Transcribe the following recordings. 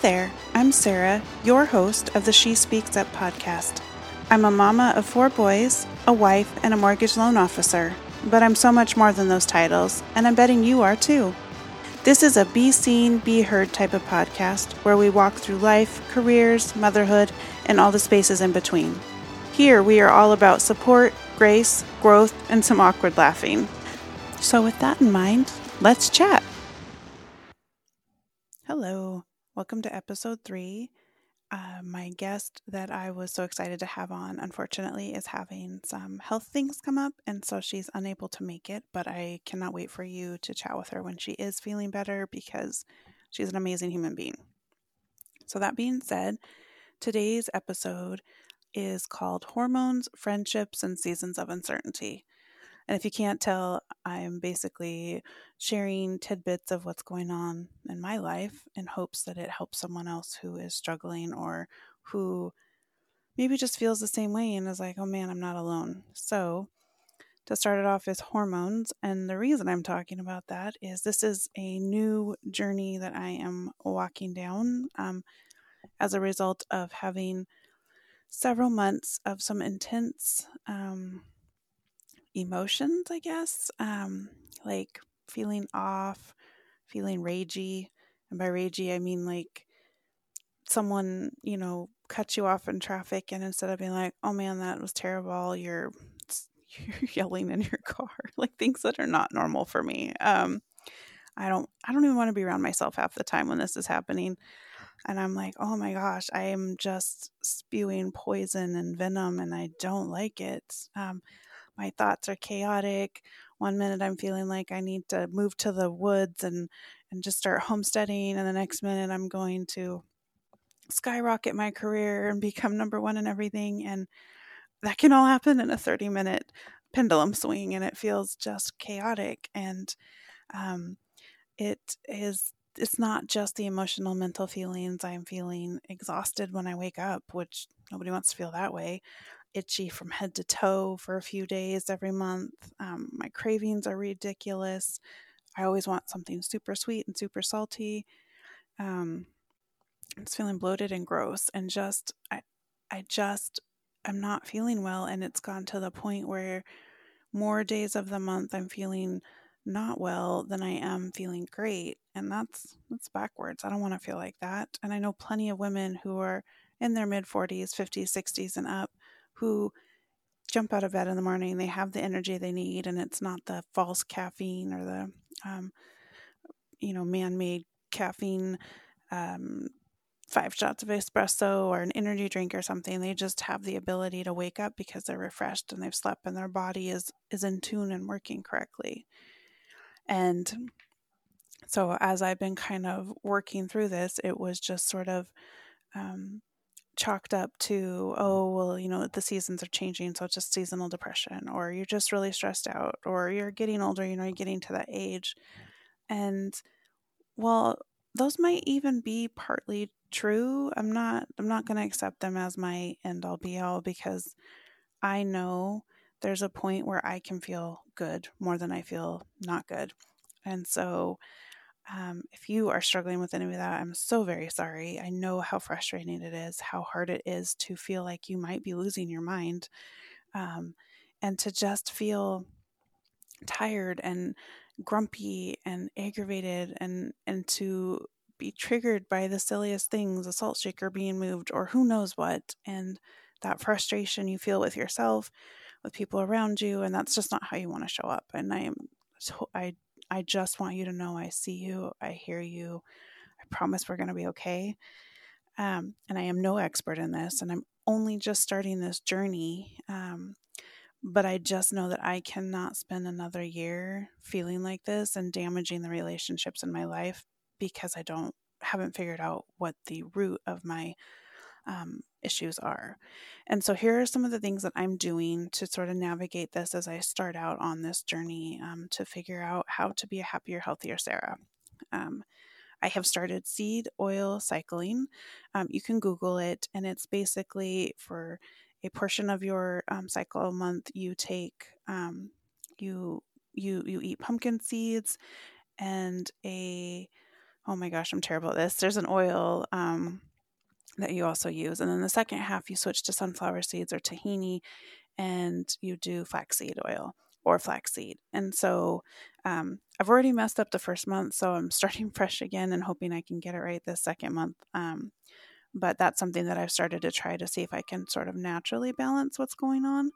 There, I'm Sarah, your host of the She Speaks Up podcast. I'm a mama of four boys, a wife, and a mortgage loan officer, but I'm so much more than those titles, and I'm betting you are too. This is a be seen, be heard type of podcast where we walk through life, careers, motherhood, and all the spaces in between. Here, we are all about support, grace, growth, and some awkward laughing. So, with that in mind, let's chat. Hello. Welcome to episode three. Uh, my guest that I was so excited to have on, unfortunately, is having some health things come up, and so she's unable to make it. But I cannot wait for you to chat with her when she is feeling better because she's an amazing human being. So, that being said, today's episode is called Hormones, Friendships, and Seasons of Uncertainty. And if you can't tell, I'm basically sharing tidbits of what's going on in my life in hopes that it helps someone else who is struggling or who maybe just feels the same way and is like, oh man, I'm not alone. So, to start it off is hormones. And the reason I'm talking about that is this is a new journey that I am walking down um, as a result of having several months of some intense um, emotions, I guess, um, like feeling off, feeling ragey. And by ragey, I mean like someone, you know, cuts you off in traffic, and instead of being like, oh man, that was terrible, you're, you're yelling in your car, like things that are not normal for me. Um, I don't, I don't even want to be around myself half the time when this is happening. And I'm like, oh my gosh, I am just spewing poison and venom, and I don't like it. Um, my thoughts are chaotic. One minute I'm feeling like I need to move to the woods and and just start homesteading and the next minute I'm going to skyrocket my career and become number 1 in everything and that can all happen in a 30 minute pendulum swing and it feels just chaotic and um, it is it's not just the emotional mental feelings i'm feeling exhausted when i wake up which nobody wants to feel that way itchy from head to toe for a few days every month. Um, my cravings are ridiculous. I always want something super sweet and super salty. Um, it's feeling bloated and gross, and just I, I just I'm not feeling well, and it's gone to the point where more days of the month I'm feeling not well than I am feeling great, and that's that's backwards. I don't want to feel like that, and I know plenty of women who are in their mid 40s, 50s, 60s, and up who jump out of bed in the morning, they have the energy they need, and it's not the false caffeine or the, um, you know, man made caffeine, um, five shots of espresso or an energy drink or something. They just have the ability to wake up because they're refreshed and they've slept and their body is, is in tune and working correctly. And so, as I've been kind of working through this, it was just sort of um, chalked up to mm-hmm. oh well you know the seasons are changing so it's just seasonal depression or you're just really stressed out or you're getting older you know you're getting to that age and well those might even be partly true i'm not i'm not going to accept them as my end all be all because i know there's a point where i can feel good more than i feel not good and so um, if you are struggling with any of that, I'm so very sorry. I know how frustrating it is, how hard it is to feel like you might be losing your mind, um, and to just feel tired and grumpy and aggravated, and and to be triggered by the silliest things, a salt shaker being moved, or who knows what, and that frustration you feel with yourself, with people around you, and that's just not how you want to show up. And I am so I I just want you to know I see you, I hear you. I promise we're going to be okay. Um, and I am no expert in this, and I'm only just starting this journey. Um, but I just know that I cannot spend another year feeling like this and damaging the relationships in my life because I don't haven't figured out what the root of my um, issues are. And so, here are some of the things that I'm doing to sort of navigate this as I start out on this journey um, to figure out how to be a happier, healthier Sarah. Um, I have started seed oil cycling. Um, you can Google it, and it's basically for a portion of your um, cycle a month. You take um, you you you eat pumpkin seeds and a oh my gosh, I'm terrible at this. There's an oil um, that you also use. And then the second half, you switch to sunflower seeds or tahini and you do flaxseed oil or flaxseed. And so um, I've already messed up the first month, so I'm starting fresh again and hoping I can get it right this second month. Um, but that's something that I've started to try to see if I can sort of naturally balance what's going on.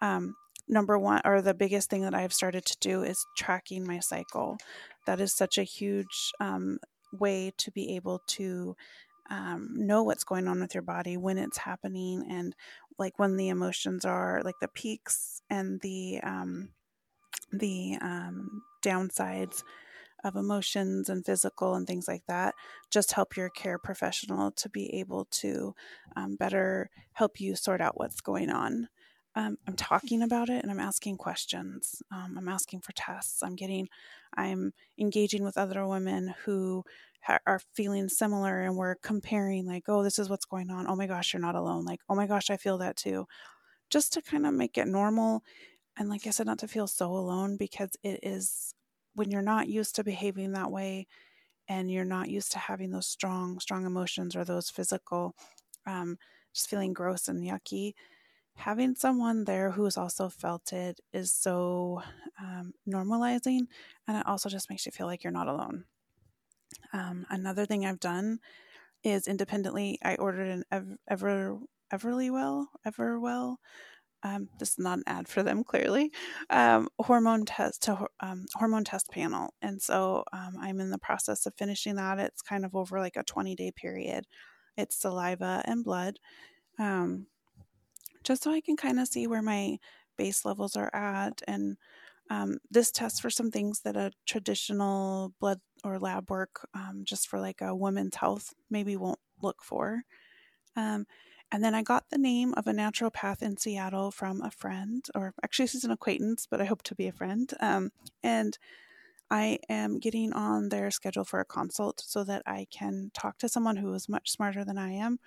Um, number one, or the biggest thing that I've started to do is tracking my cycle. That is such a huge um, way to be able to um, know what's going on with your body when it's happening and like when the emotions are like the peaks and the um, the um, downsides of emotions and physical and things like that just help your care professional to be able to um, better help you sort out what's going on. Um, i'm talking about it and i'm asking questions. Um, i'm asking for tests. I'm getting i'm engaging with other women who are feeling similar and we're comparing like oh this is what's going on. Oh my gosh you're not alone. Like oh my gosh i feel that too. Just to kind of make it normal and like i said not to feel so alone because it is when you're not used to behaving that way and you're not used to having those strong strong emotions or those physical um, just feeling gross and yucky having someone there who's also felt it is so um, normalizing and it also just makes you feel like you're not alone um, another thing i've done is independently i ordered an ever, ever everlywell everwell um, this is not an ad for them clearly um, hormone test to um, hormone test panel. And so um, i'm in the process of finishing that. It's kind of over like a 20 day period. It's saliva and blood um, just so i can kind of see where my base levels are at. And um, this tests for some things that a traditional blood or lab work just for like a woman's health maybe won't look for um, and then I got the name of a naturopath in Seattle from a friend, or actually, she's an acquaintance, but I hope to be a friend. Um, and I am getting on their schedule for a consult so that I can talk to someone who is much smarter than I am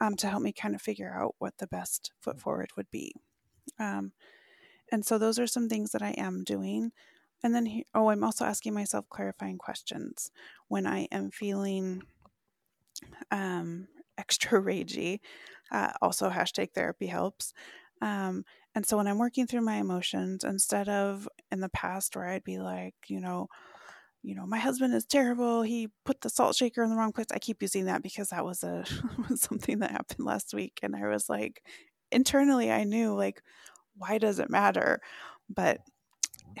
um, to help me kind of figure out what the best foot forward would be. Um, and so those are some things that I am doing. And then, he, oh, I'm also asking myself clarifying questions when I am feeling um, extra ragey. Uh, also, hashtag therapy helps. Um, and so when I'm working through my emotions, instead of in the past where I'd be like, you know, you know, my husband is terrible. He put the salt shaker in the wrong place. I keep using that because that was a something that happened last week, and I was like, internally, I knew like, why does it matter? But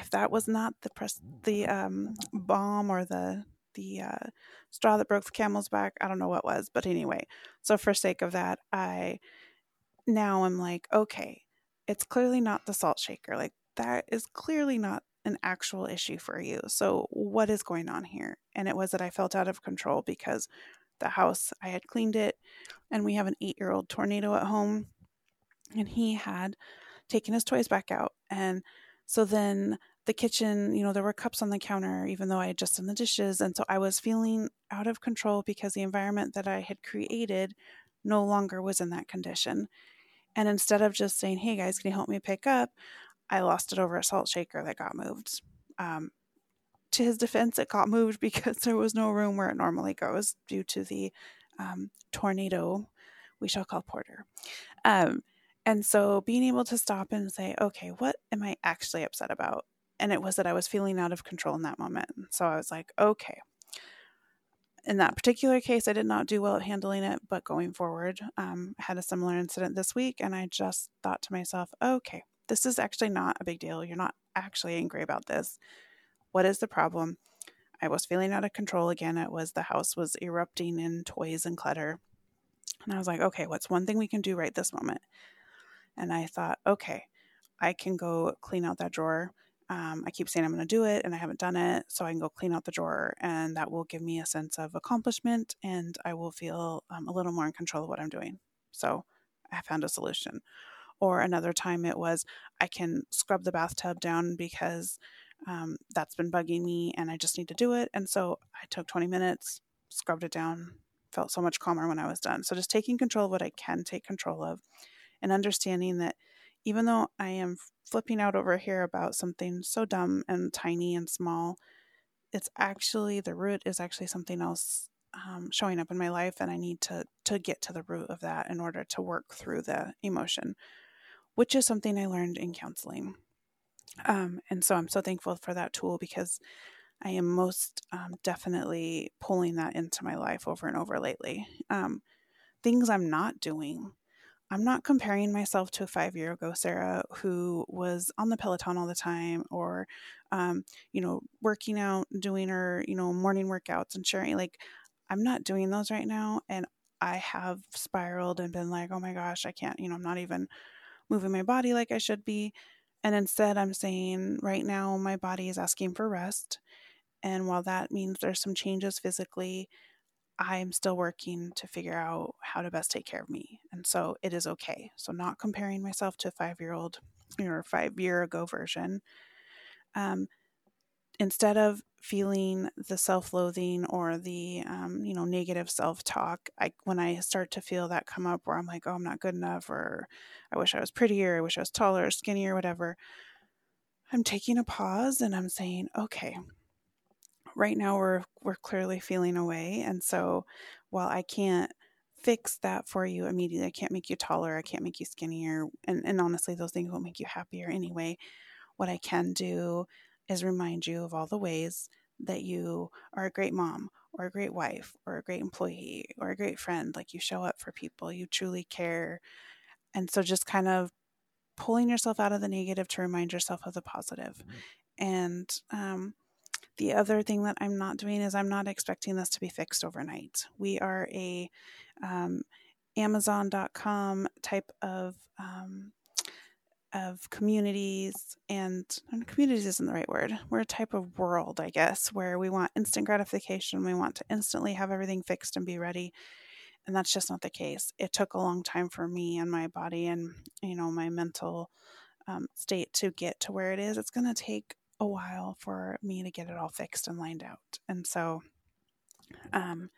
if that was not the press, the um, bomb or the the uh, straw that broke the camel's back. I don't know what was, but anyway. So for sake of that, I now I'm like, okay, it's clearly not the salt shaker. Like that is clearly not an actual issue for you. So what is going on here? And it was that I felt out of control because the house I had cleaned it and we have an 8-year-old tornado at home and he had taken his toys back out and so then the kitchen, you know, there were cups on the counter, even though I had just done the dishes. And so I was feeling out of control because the environment that I had created no longer was in that condition. And instead of just saying, hey guys, can you help me pick up? I lost it over a salt shaker that got moved. Um, to his defense, it got moved because there was no room where it normally goes due to the um, tornado we shall call Porter. Um, and so being able to stop and say, okay, what am I actually upset about? And it was that I was feeling out of control in that moment. So I was like, okay. In that particular case, I did not do well at handling it, but going forward, um, I had a similar incident this week, and I just thought to myself, okay, this is actually not a big deal. You're not actually angry about this. What is the problem? I was feeling out of control again. It was the house was erupting in toys and clutter. And I was like, okay, what's one thing we can do right this moment? And I thought, okay, I can go clean out that drawer um, I keep saying I'm going to do it and I haven't done it. So I can go clean out the drawer and that will give me a sense of accomplishment and I will feel um, a little more in control of what I'm doing. So I found a solution. Or another time it was I can scrub the bathtub down because um, that's been bugging me and I just need to do it. And so I took 20 minutes, scrubbed it down, felt so much calmer when I was done. So just taking control of what I can take control of and understanding that even though I am flipping out over here about something so dumb and tiny and small, it's actually the root is actually something else um, showing up in my life and i need to to get to the root of that in order to work through the emotion which is something i learned in counseling. Um, and so i'm so thankful for that tool because i am most um, definitely pulling that into my life over and over lately. Um, things i'm not doing I'm not comparing myself to a five year ago Sarah who was on the Peloton all the time or, um, you know, working out, doing her, you know, morning workouts and sharing. Like, I'm not doing those right now. And I have spiraled and been like, oh my gosh, I can't, you know, I'm not even moving my body like I should be. And instead, I'm saying right now, my body is asking for rest. And while that means there's some changes physically, I'm still working to figure out how to best take care of me. And so it is okay. So, not comparing myself to a five year old or five year ago version. Um, instead of feeling the self-loathing or the um, you know negative self-talk I, when i start to feel that come up where i'm like oh i'm not good enough or i wish i was prettier i wish i was taller skinnier whatever i'm taking a pause and i'm saying okay right now we're we're clearly feeling away and so while i can't fix that for you immediately i can't make you taller i can't make you skinnier and, and honestly those things won't make you happier anyway what i can do is remind you of all the ways that you are a great mom or a great wife or a great employee or a great friend like you show up for people you truly care and so just kind of pulling yourself out of the negative to remind yourself of the positive. Mm-hmm. and um, the other thing that I'm not doing is I'm not expecting this to be fixed overnight. We are a um, Amazon.com type of um, of communities, and, and communities isn't the right word. We're a type of world, I guess, where we want instant gratification. We want to instantly have everything fixed and be ready. And that's just not the case. It took a long time for me and my body and, you know, my mental um, state to get to where it is. It's going to take a while for me to get it all fixed and lined out. And so, um,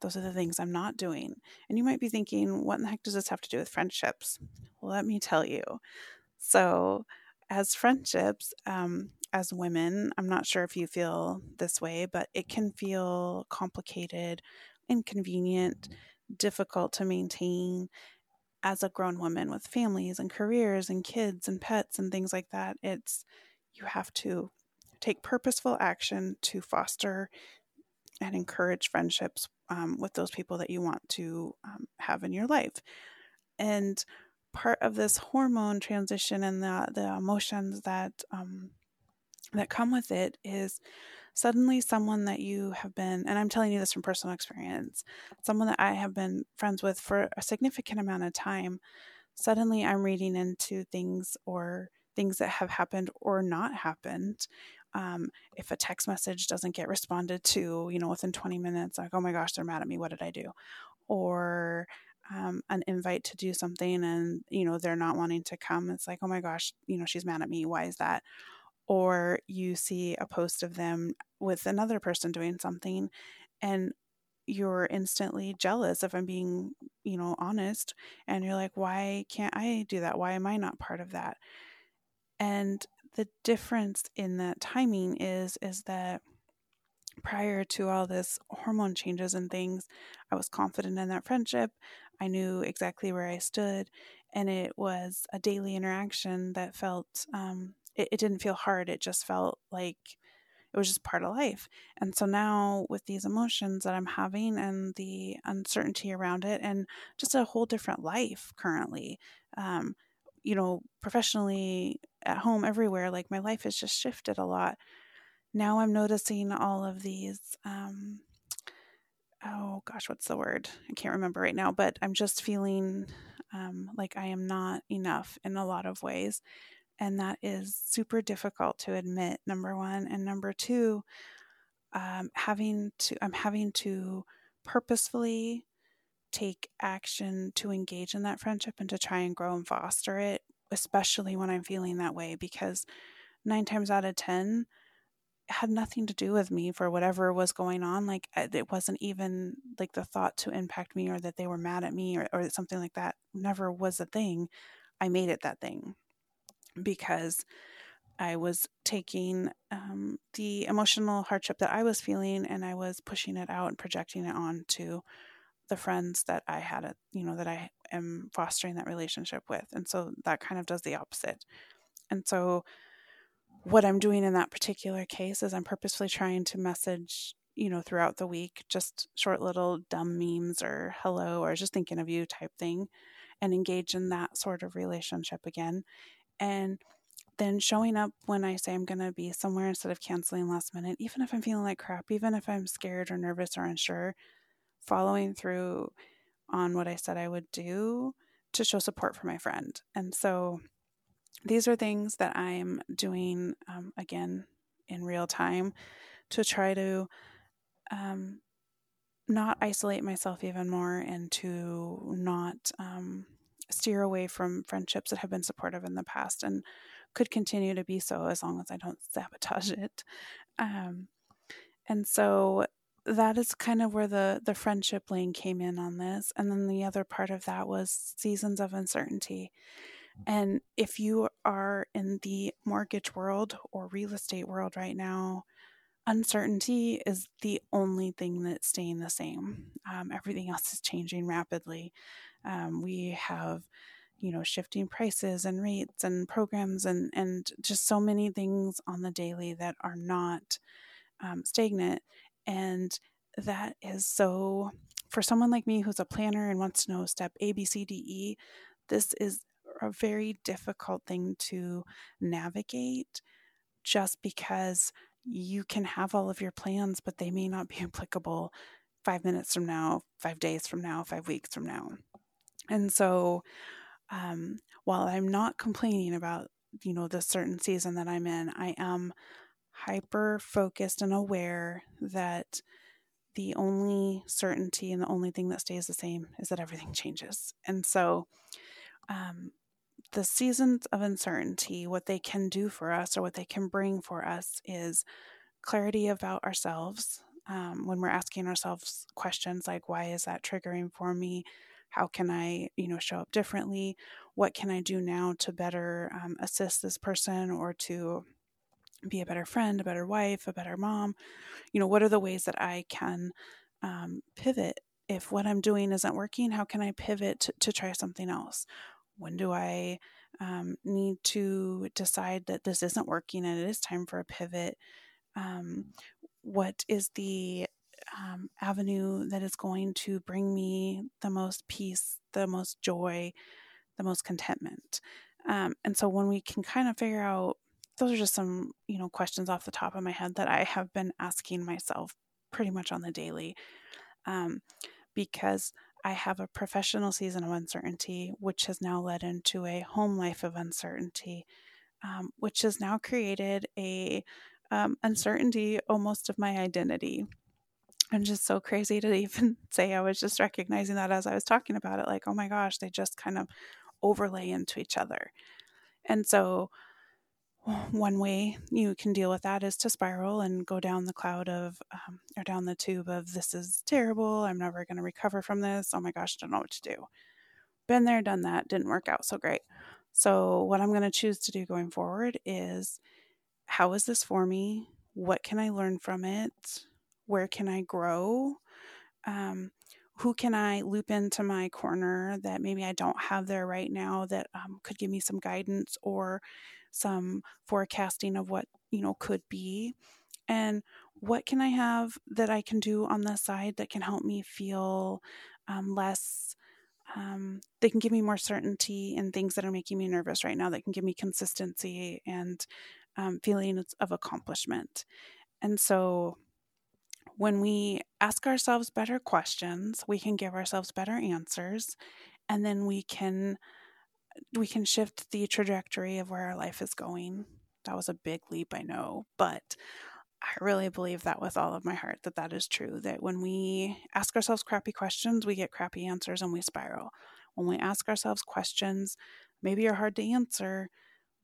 those are the things I'm not doing. And you might be thinking, what in the heck does this have to do with friendships? Well, let me tell you. So, as friendships, um, as women, I'm not sure if you feel this way, but it can feel complicated, inconvenient, difficult to maintain as a grown woman with families and careers and kids and pets and things like that. It's you have to take purposeful action to foster and encourage friendships um, with those people that you want to um, have in your life. And part of this hormone transition and the, the emotions that um, that come with it is suddenly someone that you have been and i'm telling you this from personal experience someone that i have been friends with for a significant amount of time suddenly i'm reading into things or things that have happened or not happened. Um, if a text message doesn't get responded to, you know, within 20 minutes, like, oh my gosh, they're mad at me. What did I do? Or um, an invite to do something and, you know, they're not wanting to come. It's like, oh my gosh, you know, she's mad at me. Why is that? Or you see a post of them with another person doing something and you're instantly jealous if I'm being, you know, honest. And you're like, why can't I do that? Why am I not part of that? And the difference in that timing is is that prior to all this hormone changes and things, I was confident in that friendship. I knew exactly where I stood, and it was a daily interaction that felt um, it, it didn't feel hard. It just felt like it was just part of life. And so now, with these emotions that I'm having and the uncertainty around it, and just a whole different life currently, um, you know, professionally, at home, everywhere, like my life has just shifted a lot. Now I'm noticing all of these, um, oh gosh, what's the word? I can't remember right now, but I'm just feeling um, like I am not enough in a lot of ways. And that is super difficult to admit, number one. And number two, um, having to, I'm having to purposefully take action to engage in that friendship and to try and grow and foster it, especially when I'm feeling that way, because nine times out of 10, it had nothing to do with me for whatever was going on. Like, it wasn't even like the thought to impact me or that they were mad at me or, or something like that never was a thing. I made it that thing because I was taking um, the emotional hardship that I was feeling and I was pushing it out and projecting it on to the friends that I had, you know, that I am fostering that relationship with. And so that kind of does the opposite. And so what I'm doing in that particular case is I'm purposefully trying to message, you know, throughout the week, just short little dumb memes or hello or just thinking of you type thing and engage in that sort of relationship again. And then showing up when I say I'm going to be somewhere instead of canceling last minute, even if I'm feeling like crap, even if I'm scared or nervous or unsure, following through on what I said I would do to show support for my friend. And so these are things that I'm doing um, again in real time to try to um, not isolate myself even more and to not um, steer away from friendships that have been supportive in the past and could continue to be so as long as I don't sabotage it. Um, and so that is kind of where the the friendship lane came in on this, and then the other part of that was seasons of uncertainty. And if you are in the mortgage world or real estate world right now, uncertainty is the only thing that's staying the same. Um, everything else is changing rapidly. Um, we have you know shifting prices and rates and programs and and just so many things on the daily that are not um, stagnant and that is so for someone like me who's a planner and wants to know step a b c d e this is a very difficult thing to navigate just because you can have all of your plans but they may not be applicable five minutes from now five days from now five weeks from now. And so um, while I'm not complaining about, you know, the certain season that I'm in, I am hyper focused and aware that the only certainty and the only thing that stays the same is that everything changes. And so, um, the seasons of uncertainty, what they can do for us or what they can bring for us is clarity about ourselves. Um, when we're asking ourselves questions like, why is that triggering for me? how can i you know show up differently what can i do now to better um, assist this person or to be a better friend a better wife a better mom? You know what are the ways that i can um, pivot if what i'm doing isn't working? How can i pivot to, to try something else? When do i um, need to decide that this isn't working and it is time for a pivot? Um, what is the um, avenue that is going to bring me the most peace, the most joy, the most contentment. Um, and so when we can kind of figure out, those are just some, you know, questions off the top of my head that I have been asking myself pretty much on the daily, um, because I have a professional season of uncertainty, which has now led into a home life of uncertainty, um, which has now created a um, uncertainty almost of my identity I'm just so crazy to even say I was just recognizing that as I was talking about it, like, oh my gosh, they just kind of overlay into each other. And so, one way you can deal with that is to spiral and go down the cloud of, um, or down the tube of, this is terrible. I'm never going to recover from this. Oh my gosh, I don't know what to do. Been there, done that, didn't work out so great. So, what I'm going to choose to do going forward is how is this for me? What can I learn from it? where can I grow? Um, who can I loop into my corner that maybe I don't have there right now that um, could give me some guidance or some forecasting of what you know could be, and what can I have that I can do on the side that can help me feel um, less. Um, they can give me more certainty in things that are making me nervous right now. That can give me consistency and um, feelings of accomplishment. And so when we ask ourselves better questions, we can give ourselves better answers, and then we can we can shift the trajectory of where our life is going. That was a big leap, I know, but I really believe that with all of my heart that that is true. That when we ask ourselves crappy questions, we get crappy answers and we spiral. When we ask ourselves questions, maybe are hard to answer,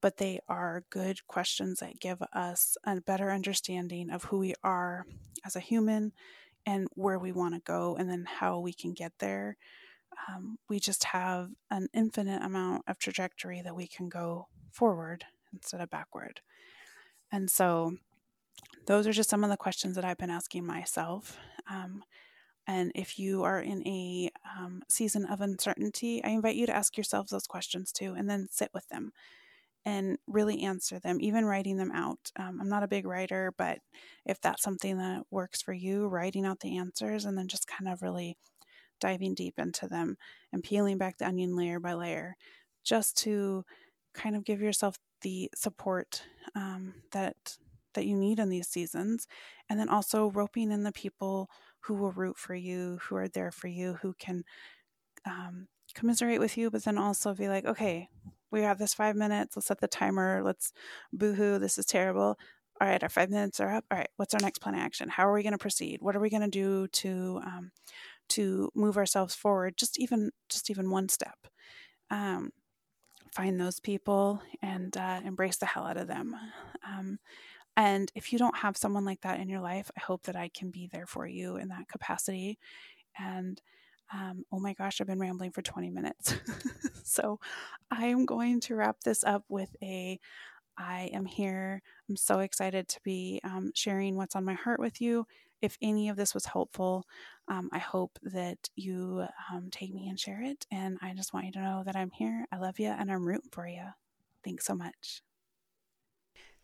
but they are good questions that give us a better understanding of who we are as a human and where we want to go and then how we can get there. Um, we just have an infinite amount of trajectory that we can go forward instead of backward. And so, those are just some of the questions that I've been asking myself. Um, and if you are in a um, season of uncertainty, I invite you to ask yourselves those questions too and then sit with them and really answer them, even writing them out. Um, I'm not a big writer, but if that's something that works for you, writing out the answers and then just kind of really diving deep into them and peeling back the onion layer by layer just to kind of give yourself the support um, that that you need in these seasons. And then also roping in the people who will root for you who are there for you who can um, commiserate with you but then also be like okay we have this five minutes. Let's set the timer. Let's boohoo. This is terrible. All right our five minutes are up. All right what's our next plan of action? How are we going to proceed? What are we going to do to um, to move ourselves forward just even just even one step um, find those people and uh, embrace the hell out of them um, and if you don't have someone like that in your life i hope that i can be there for you in that capacity and um, oh my gosh i've been rambling for 20 minutes so i am going to wrap this up with a I am here. I'm so excited to be um, sharing what's on my heart with you. If any of this was helpful, um, I hope that you um, take me and share it. And I just want you to know that I'm here. I love you and I'm rooting for you. Thanks so much.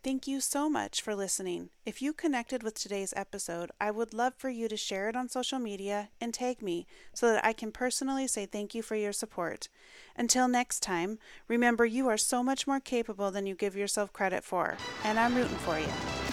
Thank you so much for listening. If you connected with today's episode, I would love for you to share it on social media and tag me so that I can personally say thank you for your support. Until next time, remember you are so much more capable than you give yourself credit for, and I'm rooting for you.